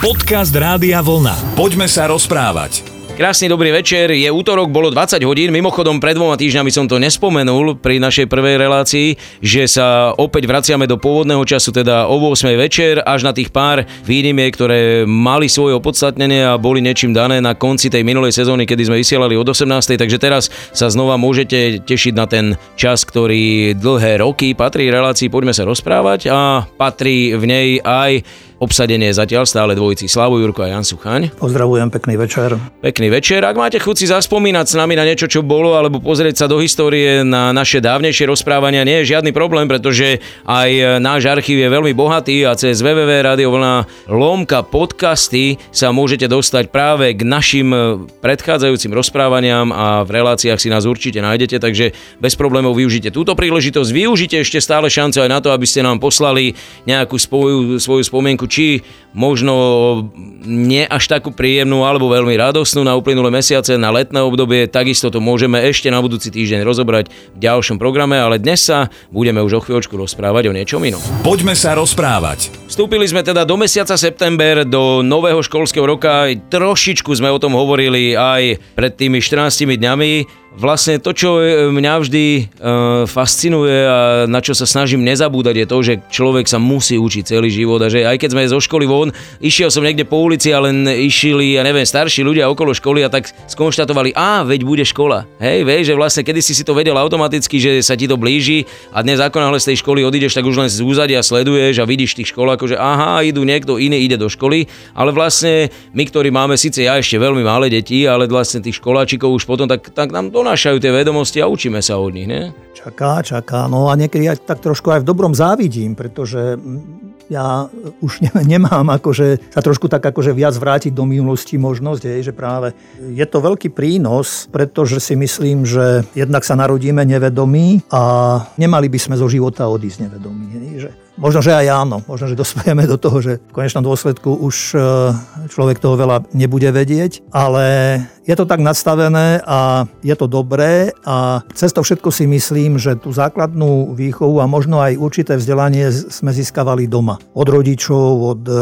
Podcast Rádia Vlna. Poďme sa rozprávať. Krásny dobrý večer, je útorok, bolo 20 hodín, mimochodom pred dvoma týždňami som to nespomenul pri našej prvej relácii, že sa opäť vraciame do pôvodného času, teda o 8 večer, až na tých pár výnimiek, ktoré mali svoje opodstatnenie a boli niečím dané na konci tej minulej sezóny, kedy sme vysielali od 18. Takže teraz sa znova môžete tešiť na ten čas, ktorý dlhé roky patrí relácii Poďme sa rozprávať a patrí v nej aj obsadenie zatiaľ stále dvojici Slavu Jurko a Jan Suchaň. Pozdravujem, pekný večer. Pekný večer. Ak máte chuť si zaspomínať s nami na niečo, čo bolo, alebo pozrieť sa do histórie na naše dávnejšie rozprávania, nie je žiadny problém, pretože aj náš archív je veľmi bohatý a cez www.radiovlna lomka podcasty sa môžete dostať práve k našim predchádzajúcim rozprávaniam a v reláciách si nás určite nájdete, takže bez problémov využite túto príležitosť. Využite ešte stále šancu aj na to, aby ste nám poslali nejakú svoju, svoju spomienku, či možno nie až takú príjemnú alebo veľmi radosnú na uplynulé mesiace, na letné obdobie, takisto to môžeme ešte na budúci týždeň rozobrať v ďalšom programe, ale dnes sa budeme už o chvíľočku rozprávať o niečom inom. Poďme sa rozprávať. Vstúpili sme teda do mesiaca september, do nového školského roka, trošičku sme o tom hovorili aj pred tými 14 dňami vlastne to, čo e, mňa vždy e, fascinuje a na čo sa snažím nezabúdať je to, že človek sa musí učiť celý život a že aj keď sme zo školy von, išiel som niekde po ulici a len išili, ja neviem, starší ľudia okolo školy a tak skonštatovali, a veď bude škola. Hej, vieš, že vlastne kedy si to vedel automaticky, že sa ti to blíži a dnes ako z tej školy odídeš, tak už len z úzadia sleduješ a vidíš tých školách, že aha, idú niekto iný, ide do školy, ale vlastne my, ktorí máme síce ja ešte veľmi malé deti, ale vlastne tých školáčikov už potom, tak, tak nám donášajú tie vedomosti a učíme sa od nich, ne? Čaká, čaká. No a niekedy ja tak trošku aj v dobrom závidím, pretože ja už nemám akože sa trošku tak akože viac vrátiť do minulosti možnosť, je, že práve je to veľký prínos, pretože si myslím, že jednak sa narodíme nevedomí a nemali by sme zo života odísť nevedomí. Je, že Možno, že aj áno. Možno, že dospejeme do toho, že v konečnom dôsledku už e, človek toho veľa nebude vedieť, ale je to tak nastavené a je to dobré a cez to všetko si myslím, že tú základnú výchovu a možno aj určité vzdelanie sme získavali doma. Od rodičov, od e,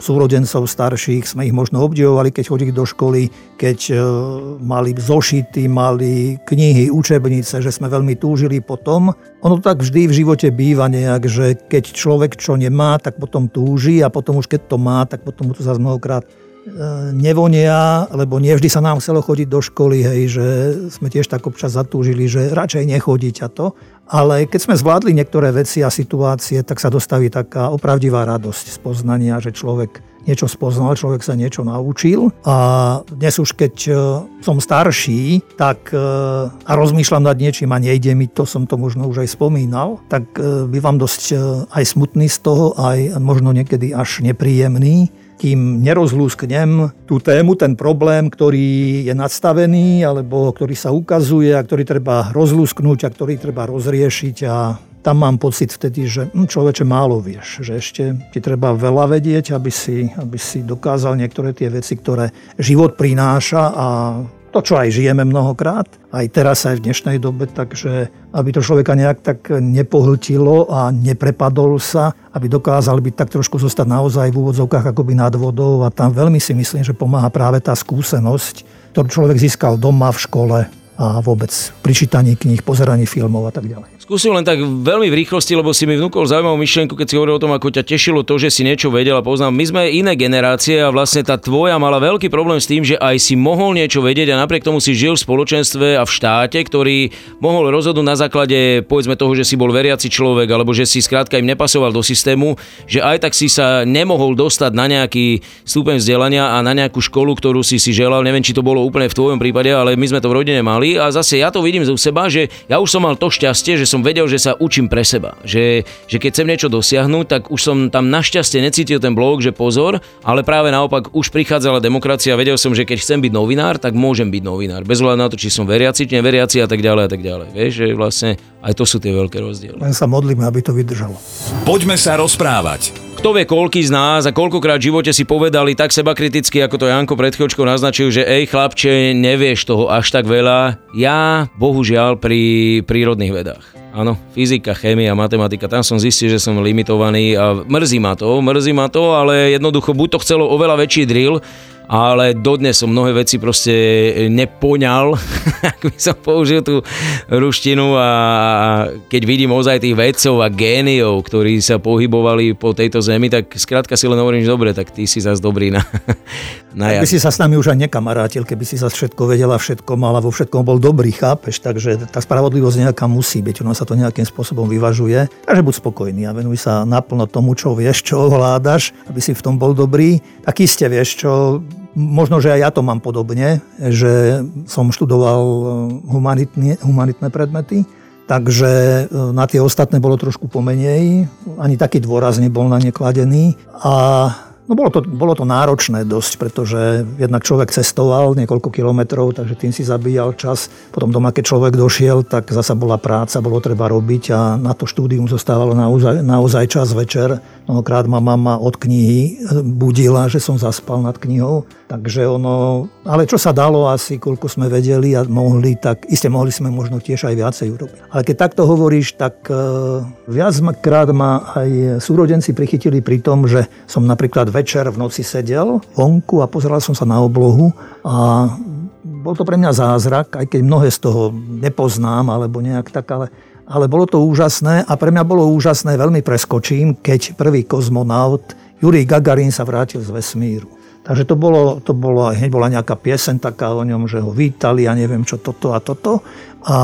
súrodencov starších sme ich možno obdivovali, keď chodili do školy, keď e, mali zošity, mali knihy, učebnice, že sme veľmi túžili po tom. Ono tak vždy v živote býva nejak, že keď človek čo nemá, tak potom túži a potom už keď to má, tak potom mu to zase mnohokrát nevonia, lebo nie vždy sa nám chcelo chodiť do školy, hej, že sme tiež tak občas zatúžili, že radšej nechodiť a to. Ale keď sme zvládli niektoré veci a situácie, tak sa dostaví taká opravdivá radosť z poznania, že človek niečo spoznal, človek sa niečo naučil a dnes už keď e, som starší, tak e, a rozmýšľam nad niečím a nejde mi, to som to možno už aj spomínal, tak e, bývam dosť aj smutný z toho, aj možno niekedy až nepríjemný, kým nerozlúsknem tú tému, ten problém, ktorý je nadstavený alebo ktorý sa ukazuje a ktorý treba rozlúsknuť a ktorý treba rozriešiť. A tam mám pocit vtedy, že hm, človeče málo vieš, že ešte ti treba veľa vedieť, aby si, aby si dokázal niektoré tie veci, ktoré život prináša a to, čo aj žijeme mnohokrát, aj teraz, aj v dnešnej dobe, takže aby to človeka nejak tak nepohltilo a neprepadol sa, aby dokázal byť tak trošku zostať naozaj v úvodzovkách akoby nad vodou. A tam veľmi si myslím, že pomáha práve tá skúsenosť, ktorú človek získal doma v škole a vôbec pri čítaní kníh, pozeraní filmov a tak ďalej. Skúsim len tak veľmi v rýchlosti, lebo si mi vnúkol zaujímavú myšlienku, keď si hovoril o tom, ako ťa tešilo to, že si niečo vedel a poznal. My sme iné generácie a vlastne tá tvoja mala veľký problém s tým, že aj si mohol niečo vedieť a napriek tomu si žil v spoločenstve a v štáte, ktorý mohol rozhodnúť na základe povedzme toho, že si bol veriaci človek alebo že si skrátka im nepasoval do systému, že aj tak si sa nemohol dostať na nejaký stupeň vzdelania a na nejakú školu, ktorú si si želal. Neviem, či to bolo úplne v tvojom prípade, ale my sme to v rodine mali a zase ja to vidím zo seba, že ja už som mal to šťastie, že som vedel, že sa učím pre seba. Že, že keď chcem niečo dosiahnuť, tak už som tam našťastie necítil ten blok, že pozor, ale práve naopak už prichádzala demokracia, vedel som, že keď chcem byť novinár, tak môžem byť novinár. Bez hľadu na to, či som veriaci, či neveriaci a tak ďalej a tak ďalej. Vieš, že vlastne aj to sú tie veľké rozdiely. Len sa modlíme, aby to vydržalo. Poďme sa rozprávať. Kto vie, koľký z nás a koľkokrát v živote si povedali tak seba kriticky, ako to Janko pred chvíľočkou naznačil, že ej chlapče, nevieš toho až tak veľa. Ja, bohužiaľ, pri prírodných vedách. Áno, fyzika, chémia, matematika, tam som zistil, že som limitovaný a mrzí ma to, mrzí ma to, ale jednoducho buď to chcelo oveľa väčší drill, ale dodnes som mnohé veci proste nepoňal, ak by som použil tú ruštinu a keď vidím ozaj tých vedcov a géniov, ktorí sa pohybovali po tejto zemi, tak skrátka si len hovorím, že dobre, tak ty si zase dobrý na, na tak by si sa s nami už aj nekamarátil, keby si sa všetko vedela, všetko mal a vo všetkom bol dobrý, chápeš? Takže tá spravodlivosť nejaká musí byť, ono sa to nejakým spôsobom vyvažuje. Takže buď spokojný a venuj sa naplno tomu, čo vieš, čo ovládaš, aby si v tom bol dobrý. Tak iste vieš, čo Možno, že aj ja to mám podobne, že som študoval e, humanitné, humanitné predmety, takže e, na tie ostatné bolo trošku pomenej, ani taký dôraz nebol na ne kladený. A No bolo to, bolo to náročné dosť, pretože jednak človek cestoval niekoľko kilometrov, takže tým si zabíjal čas. Potom doma, keď človek došiel, tak zasa bola práca, bolo treba robiť a na to štúdium zostávalo naozaj, naozaj čas večer. Mnohokrát ma mama od knihy budila, že som zaspal nad knihou. Takže ono, ale čo sa dalo asi, koľko sme vedeli a mohli, tak iste mohli sme možno tiež aj viacej urobiť. Ale keď takto hovoríš, tak uh, viackrát ma aj súrodenci prichytili pri tom, že som napríklad večer v noci sedel vonku a pozeral som sa na oblohu a bol to pre mňa zázrak, aj keď mnohé z toho nepoznám alebo nejak tak, ale, ale bolo to úžasné a pre mňa bolo úžasné, veľmi preskočím, keď prvý kozmonaut Jurij Gagarin sa vrátil z vesmíru. Takže to bolo, to bolo, hneď bola nejaká piesen taká o ňom, že ho vítali a neviem čo toto a toto. A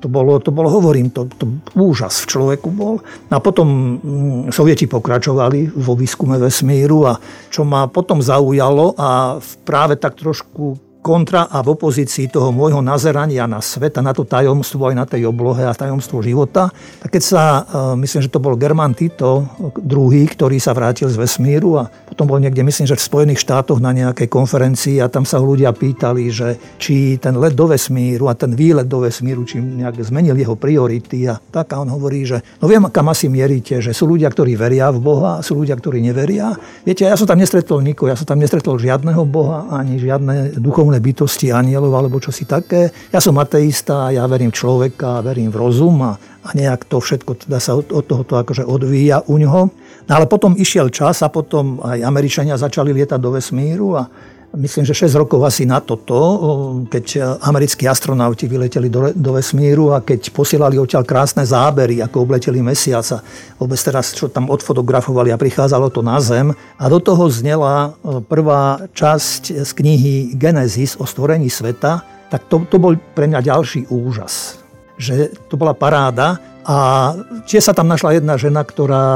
to bolo, to bolo hovorím, to, to úžas v človeku bol. A potom mm, sovieti pokračovali vo výskume vesmíru a čo ma potom zaujalo a práve tak trošku kontra a v opozícii toho môjho nazerania na svet a na to tajomstvo aj na tej oblohe a tajomstvo života. Tak keď sa, e, myslím, že to bol German Tito, druhý, ktorý sa vrátil z vesmíru a potom bol niekde, myslím, že v Spojených štátoch na nejakej konferencii a tam sa ľudia pýtali, že či ten let do vesmíru a ten výlet do vesmíru, či nejak zmenil jeho priority a tak a on hovorí, že no viem, kam asi mierite, že sú ľudia, ktorí veria v Boha a sú ľudia, ktorí neveria. Viete, ja som tam nestretol nikoho, ja som tam nestretol žiadneho Boha ani žiadne duchovné duchovné bytosti, anielov alebo čosi také. Ja som ateista, ja verím človeka, verím v rozum a, a nejak to všetko teda sa od, od tohoto akože odvíja u ňoho. No ale potom išiel čas a potom aj Američania začali lietať do vesmíru a myslím, že 6 rokov asi na toto, keď americkí astronauti vyleteli do, do vesmíru a keď posielali odtiaľ krásne zábery, ako obleteli mesiaca, vôbec teraz čo tam odfotografovali a prichádzalo to na Zem. A do toho znela prvá časť z knihy Genesis o stvorení sveta, tak to, to bol pre mňa ďalší úžas. Že to bola paráda a či sa tam našla jedna žena, ktorá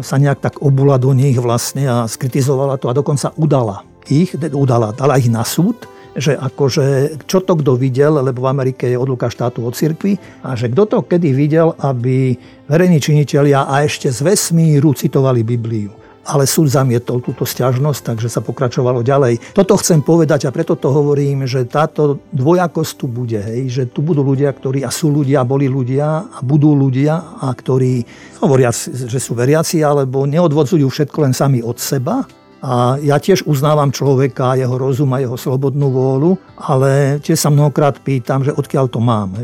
sa nejak tak obula do nich vlastne a skritizovala to a dokonca udala ich, udala, dala ich na súd, že akože čo to kto videl, lebo v Amerike je odluka štátu od cirkvi, a že kto to kedy videl, aby verejní činitelia a ešte z vesmíru citovali Bibliu ale súd zamietol túto stiažnosť, takže sa pokračovalo ďalej. Toto chcem povedať a preto to hovorím, že táto dvojakosť tu bude, hej, že tu budú ľudia, ktorí a sú ľudia, boli ľudia a budú ľudia a ktorí hovoria, že sú veriaci alebo neodvodzujú všetko len sami od seba, a ja tiež uznávam človeka, jeho rozum a jeho slobodnú vôľu, ale tiež sa mnohokrát pýtam, že odkiaľ to mám.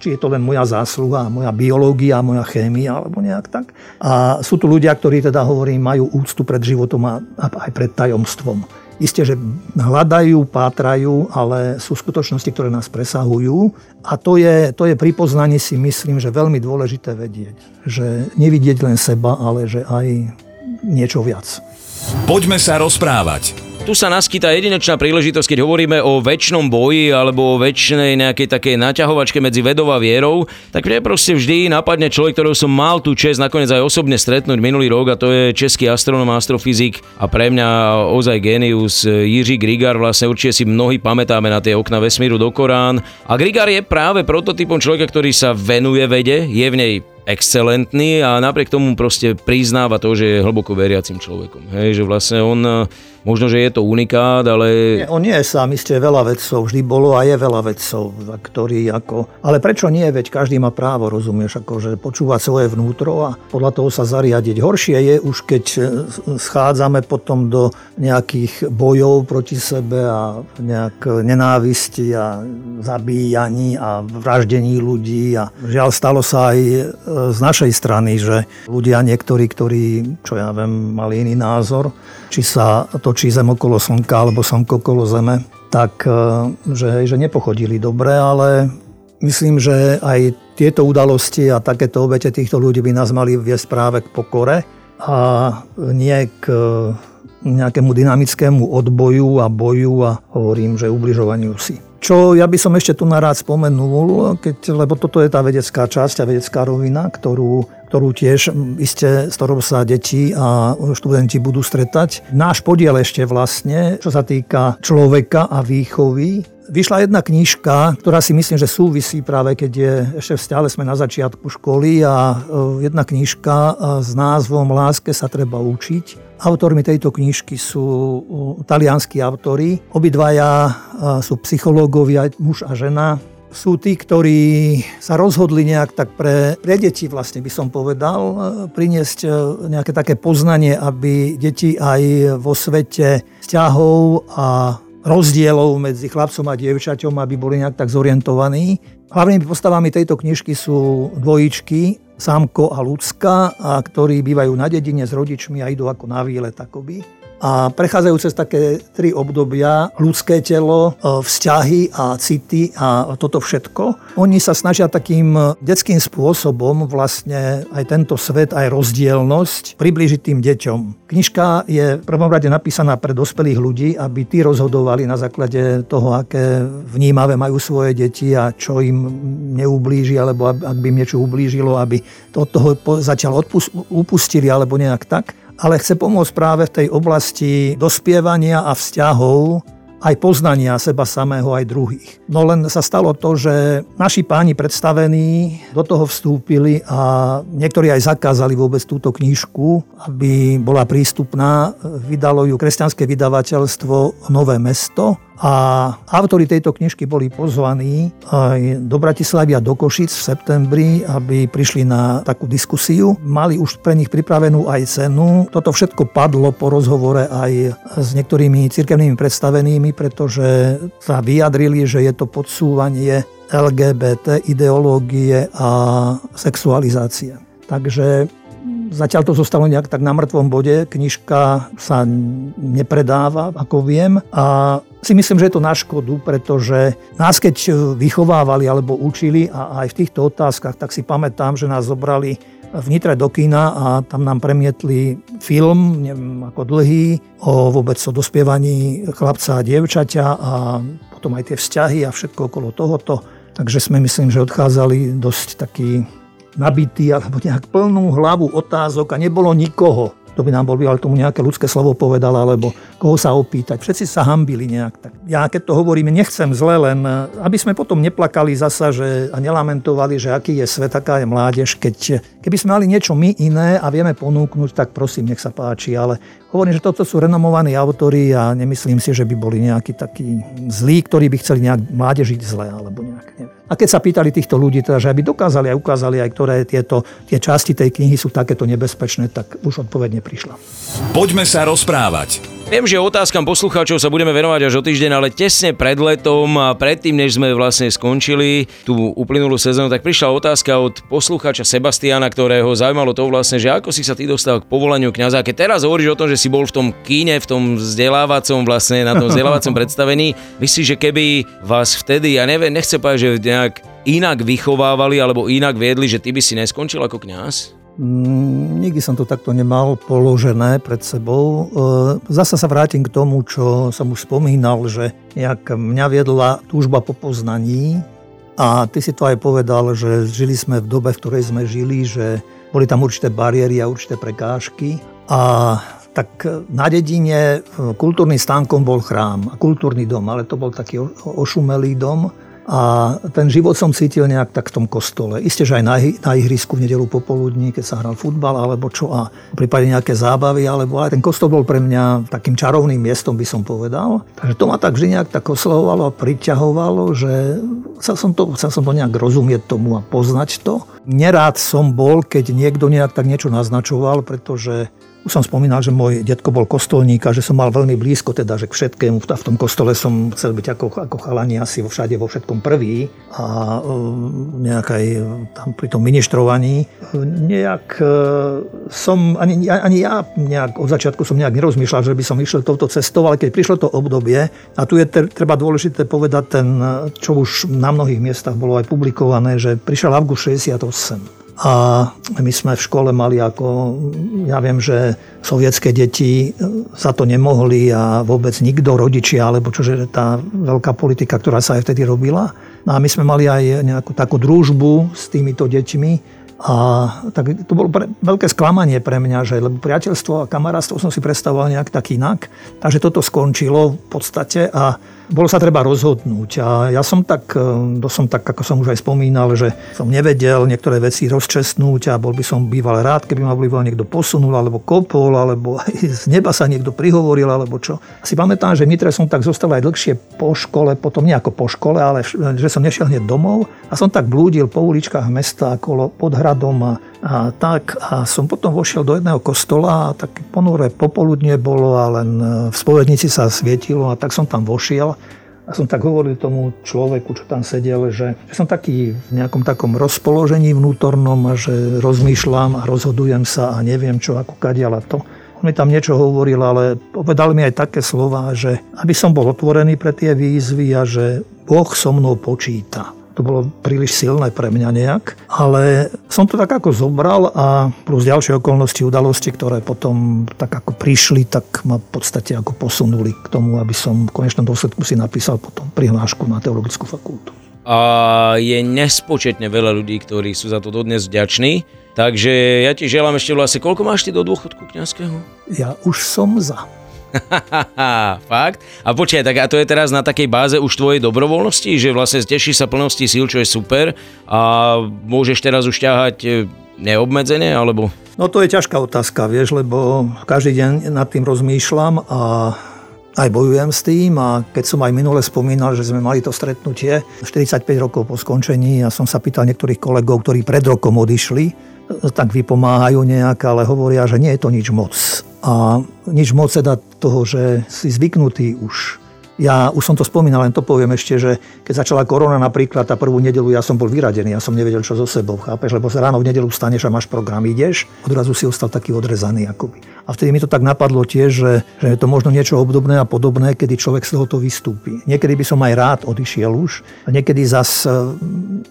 Či je to len moja zásluha, moja biológia, moja chémia, alebo nejak tak. A sú tu ľudia, ktorí teda hovorím, majú úctu pred životom a aj pred tajomstvom. Isté, že hľadajú, pátrajú, ale sú skutočnosti, ktoré nás presahujú. A to je, to je pri poznaní si myslím, že veľmi dôležité vedieť. Že nevidieť len seba, ale že aj niečo viac. Poďme sa rozprávať. Tu sa naskytá jedinečná príležitosť, keď hovoríme o väčšnom boji alebo o väčšnej nejakej takej naťahovačke medzi vedou a vierou, tak mne proste vždy napadne človek, ktorého som mal tú čest nakoniec aj osobne stretnúť minulý rok a to je český astronom, astrofyzik a pre mňa ozaj genius Jiří Grigar, vlastne určite si mnohí pamätáme na tie okna vesmíru do Korán. A Grigar je práve prototypom človeka, ktorý sa venuje vede, je v nej excelentný a napriek tomu proste priznáva to, že je hlboko veriacim človekom. Hej, že vlastne on, možno, že je to unikát, ale... Nie, on nie je sám, isté veľa vedcov, vždy bolo a je veľa vedcov, ktorí ako... Ale prečo nie, veď každý má právo, rozumieš, akože počúvať svoje vnútro a podľa toho sa zariadiť. Horšie je už, keď e, schádzame potom do nejakých bojov proti sebe a nejak nenávisti a zabíjaní a vraždení ľudí a žiaľ stalo sa aj e, z našej strany, že ľudia niektorí, ktorí, čo ja viem, mali iný názor, či sa točí Zem okolo Slnka alebo Slnko okolo Zeme, tak e, že, že nepochodili dobre, ale myslím, že aj tieto udalosti a takéto obete týchto ľudí by nás mali viesť práve k pokore a nie k nejakému dynamickému odboju a boju a hovorím, že ubližovaniu si. Čo ja by som ešte tu narád spomenul, keď, lebo toto je tá vedecká časť a vedecká rovina, ktorú, ktorú tiež iste, s ktorou sa deti a študenti budú stretať. Náš podiel ešte vlastne, čo sa týka človeka a výchovy, Vyšla jedna knižka, ktorá si myslím, že súvisí práve, keď je ešte stále sme na začiatku školy a e, jedna knižka e, s názvom Láske sa treba učiť. Autormi tejto knižky sú talianskí autori. Obidvaja e, sú psychológovia, muž a žena. Sú tí, ktorí sa rozhodli nejak tak pre, pre deti, vlastne by som povedal, priniesť nejaké také poznanie, aby deti aj vo svete vzťahov a rozdielov medzi chlapcom a dievčaťom, aby boli nejak tak zorientovaní. Hlavnými postavami tejto knižky sú dvojičky, Sámko a Lucka, a ktorí bývajú na dedine s rodičmi a idú ako na výlet akoby a prechádzajú cez také tri obdobia, ľudské telo, e, vzťahy a city a toto všetko. Oni sa snažia takým detským spôsobom vlastne aj tento svet, aj rozdielnosť priblížiť tým deťom. Knižka je v prvom rade napísaná pre dospelých ľudí, aby tí rozhodovali na základe toho, aké vnímavé majú svoje deti a čo im neublíži, alebo ak by im niečo ublížilo, aby to od toho zatiaľ upustili alebo nejak tak ale chce pomôcť práve v tej oblasti dospievania a vzťahov aj poznania seba samého, aj druhých. No len sa stalo to, že naši páni predstavení do toho vstúpili a niektorí aj zakázali vôbec túto knižku, aby bola prístupná. Vydalo ju kresťanské vydavateľstvo Nové mesto a autori tejto knižky boli pozvaní aj do Bratislavy a do Košic v septembri, aby prišli na takú diskusiu. Mali už pre nich pripravenú aj cenu. Toto všetko padlo po rozhovore aj s niektorými cirkevnými predstavenými, pretože sa vyjadrili, že je to podsúvanie LGBT ideológie a sexualizácie. Takže Zatiaľ to zostalo nejak tak na mŕtvom bode, knižka sa nepredáva, ako viem, a si myslím, že je to na škodu, pretože nás keď vychovávali alebo učili a aj v týchto otázkach, tak si pamätám, že nás zobrali v do kina a tam nám premietli film, neviem ako dlhý, o vôbec o dospievaní chlapca a dievčaťa a potom aj tie vzťahy a všetko okolo tohoto. Takže sme myslím, že odchádzali dosť taký nabitý alebo nejak plnú hlavu otázok a nebolo nikoho, kto by nám bol ale tomu nejaké ľudské slovo povedal, alebo koho sa opýtať. Všetci sa hambili nejak. Tak ja keď to hovorím, nechcem zle, len aby sme potom neplakali zasa že, a nelamentovali, že aký je svet, aká je mládež. Keď, keby sme mali niečo my iné a vieme ponúknuť, tak prosím, nech sa páči. Ale hovorím, že toto sú renomovaní autori a nemyslím si, že by boli nejakí takí zlí, ktorí by chceli nejak mládežiť zle alebo nejak. Neviem. A keď sa pýtali týchto ľudí, teda, že aby dokázali a ukázali aj, ktoré tieto, tie časti tej knihy sú takéto nebezpečné, tak už odpoveď neprišla. Poďme sa rozprávať. Viem, že otázkam poslucháčov sa budeme venovať až o týždeň, ale tesne pred letom a predtým, než sme vlastne skončili tú uplynulú sezónu, tak prišla otázka od poslucháča Sebastiana, ktorého zaujímalo to vlastne, že ako si sa ty dostal k povolaniu kňaza. Keď teraz hovoríš o tom, že si bol v tom kíne, v tom vzdelávacom vlastne, na tom vzdelávacom predstavení, myslíš, že keby vás vtedy, ja neviem, nechce povedať, že nejak inak vychovávali alebo inak viedli, že ty by si neskončil ako kňaz? Mm, nikdy som to takto nemal položené pred sebou. E, zasa sa vrátim k tomu, čo som už spomínal, že jak mňa viedla túžba po poznaní. A ty si to aj povedal, že žili sme v dobe, v ktorej sme žili, že boli tam určité bariéry a určité prekážky. A tak na dedine kultúrnym stánkom bol chrám a kultúrny dom, ale to bol taký ošumelý dom A ten život som cítil nejak tak v tom kostole. Isté, že aj na, na ihrisku v nedelu popoludní, keď sa hral futbal alebo čo a v prípade nejaké zábavy, alebo aj ten kostol bol pre mňa takým čarovným miestom, by som povedal. Takže to ma tak vždy nejak tak oslovovalo a priťahovalo, že chcel som to, chcel som to nejak rozumieť tomu a poznať to. Nerád som bol, keď niekto nejak tak niečo naznačoval, pretože už som spomínal, že môj detko bol kostolník a že som mal veľmi blízko teda, že k všetkému. V tom kostole som chcel byť ako, ako chalani asi vo všade, vo všetkom prvý a e, nejak aj tam pri tom ministrovaní. Nejak e, som, ani, ani ja nejak, od začiatku som nejak nerozmýšľal, že by som išiel touto cestou, ale keď prišlo to obdobie, a tu je treba dôležité povedať ten, čo už na mnohých miestach bolo aj publikované, že prišiel august 68 a my sme v škole mali ako, ja viem, že sovietské deti sa to nemohli a vôbec nikto, rodičia, alebo čože tá veľká politika, ktorá sa aj vtedy robila. No a my sme mali aj nejakú takú družbu s týmito deťmi, a tak to bolo pre, veľké sklamanie pre mňa, že lebo priateľstvo a kamarátstvo som si predstavoval nejak tak inak. Takže toto skončilo v podstate a bolo sa treba rozhodnúť. A ja som tak, e, to som tak, ako som už aj spomínal, že som nevedel niektoré veci rozčesnúť a bol by som býval rád, keby ma býval niekto posunul, alebo kopol, alebo z neba sa niekto prihovoril, alebo čo. Si pamätám, že v Nitre som tak zostal aj dlhšie po škole, potom nie ako po škole, ale že som nešiel hneď domov a som tak blúdil po uličkách mesta, okolo pod hradom a a tak a som potom vošiel do jedného kostola a také ponúre popoludne bolo a len e, v spovednici sa svietilo a tak som tam vošiel a som tak hovoril tomu človeku, čo tam sedel, že, že som taký v nejakom takom rozpoložení vnútornom a že rozmýšľam a rozhodujem sa a neviem čo, ako kadiaľ a to. On mi tam niečo hovoril, ale povedal mi aj také slova, že aby som bol otvorený pre tie výzvy a že Boh so mnou počíta. To bolo príliš silné pre mňa nejak, ale som to tak ako zobral a plus ďalšie okolnosti, udalosti, ktoré potom tak ako prišli, tak ma v podstate ako posunuli k tomu, aby som v konečnom dôsledku si napísal potom prihlášku na teologickú fakultu. A je nespočetne veľa ľudí, ktorí sú za to dodnes vďační. Takže ja ti želám ešte vlastne, koľko máš ty do dôchodku kňazského? Ja už som za. Fakt? A počkaj, tak a to je teraz na takej báze už tvojej dobrovoľnosti, že vlastne teší sa plnosti síl, čo je super a môžeš teraz už ťahať e, neobmedzenie, alebo? No to je ťažká otázka, vieš, lebo každý deň nad tým rozmýšľam a aj bojujem s tým a keď som aj minule spomínal, že sme mali to stretnutie 45 rokov po skončení a som sa pýtal niektorých kolegov, ktorí pred rokom odišli, tak vypomáhajú nejak, ale hovoria, že nie je to nič moc. A nič moc teda toho, že si zvyknutý už ja už som to spomínal, len to poviem ešte, že keď začala korona napríklad, tá prvú nedelu ja som bol vyradený, ja som nevedel, čo so sebou, chápeš, lebo sa ráno v nedelu vstaneš a máš program, ideš, odrazu si ostal taký odrezaný akoby. A vtedy mi to tak napadlo tiež, že, že je to možno niečo obdobné a podobné, kedy človek z tohoto vystúpi. Niekedy by som aj rád odišiel už. A niekedy zas e,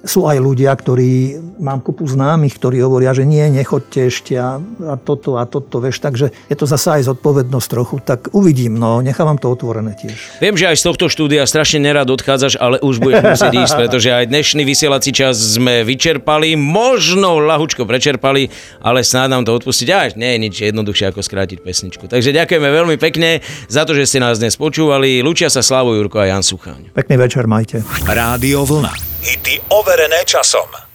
sú aj ľudia, ktorí, mám kopu známych, ktorí hovoria, že nie, nechoďte ešte a, a toto a toto, vieš. Takže je to zase aj zodpovednosť trochu. Tak uvidím, no, nechávam to otvorené tiež. Viem, že aj z tohto štúdia strašne nerad odchádzaš, ale už budeš musieť ísť, pretože aj dnešný vysielací čas sme vyčerpali, možno lahučko prečerpali, ale snáď nám to odpustiť. Až nie je nič jednoduchšie ako skrátiť pesničku. Takže ďakujeme veľmi pekne za to, že ste nás dnes počúvali. Lučia sa Slavo Jurko a Jan Sucháň. Pekný večer, majte. Rádio Vlna. Hity overené časom.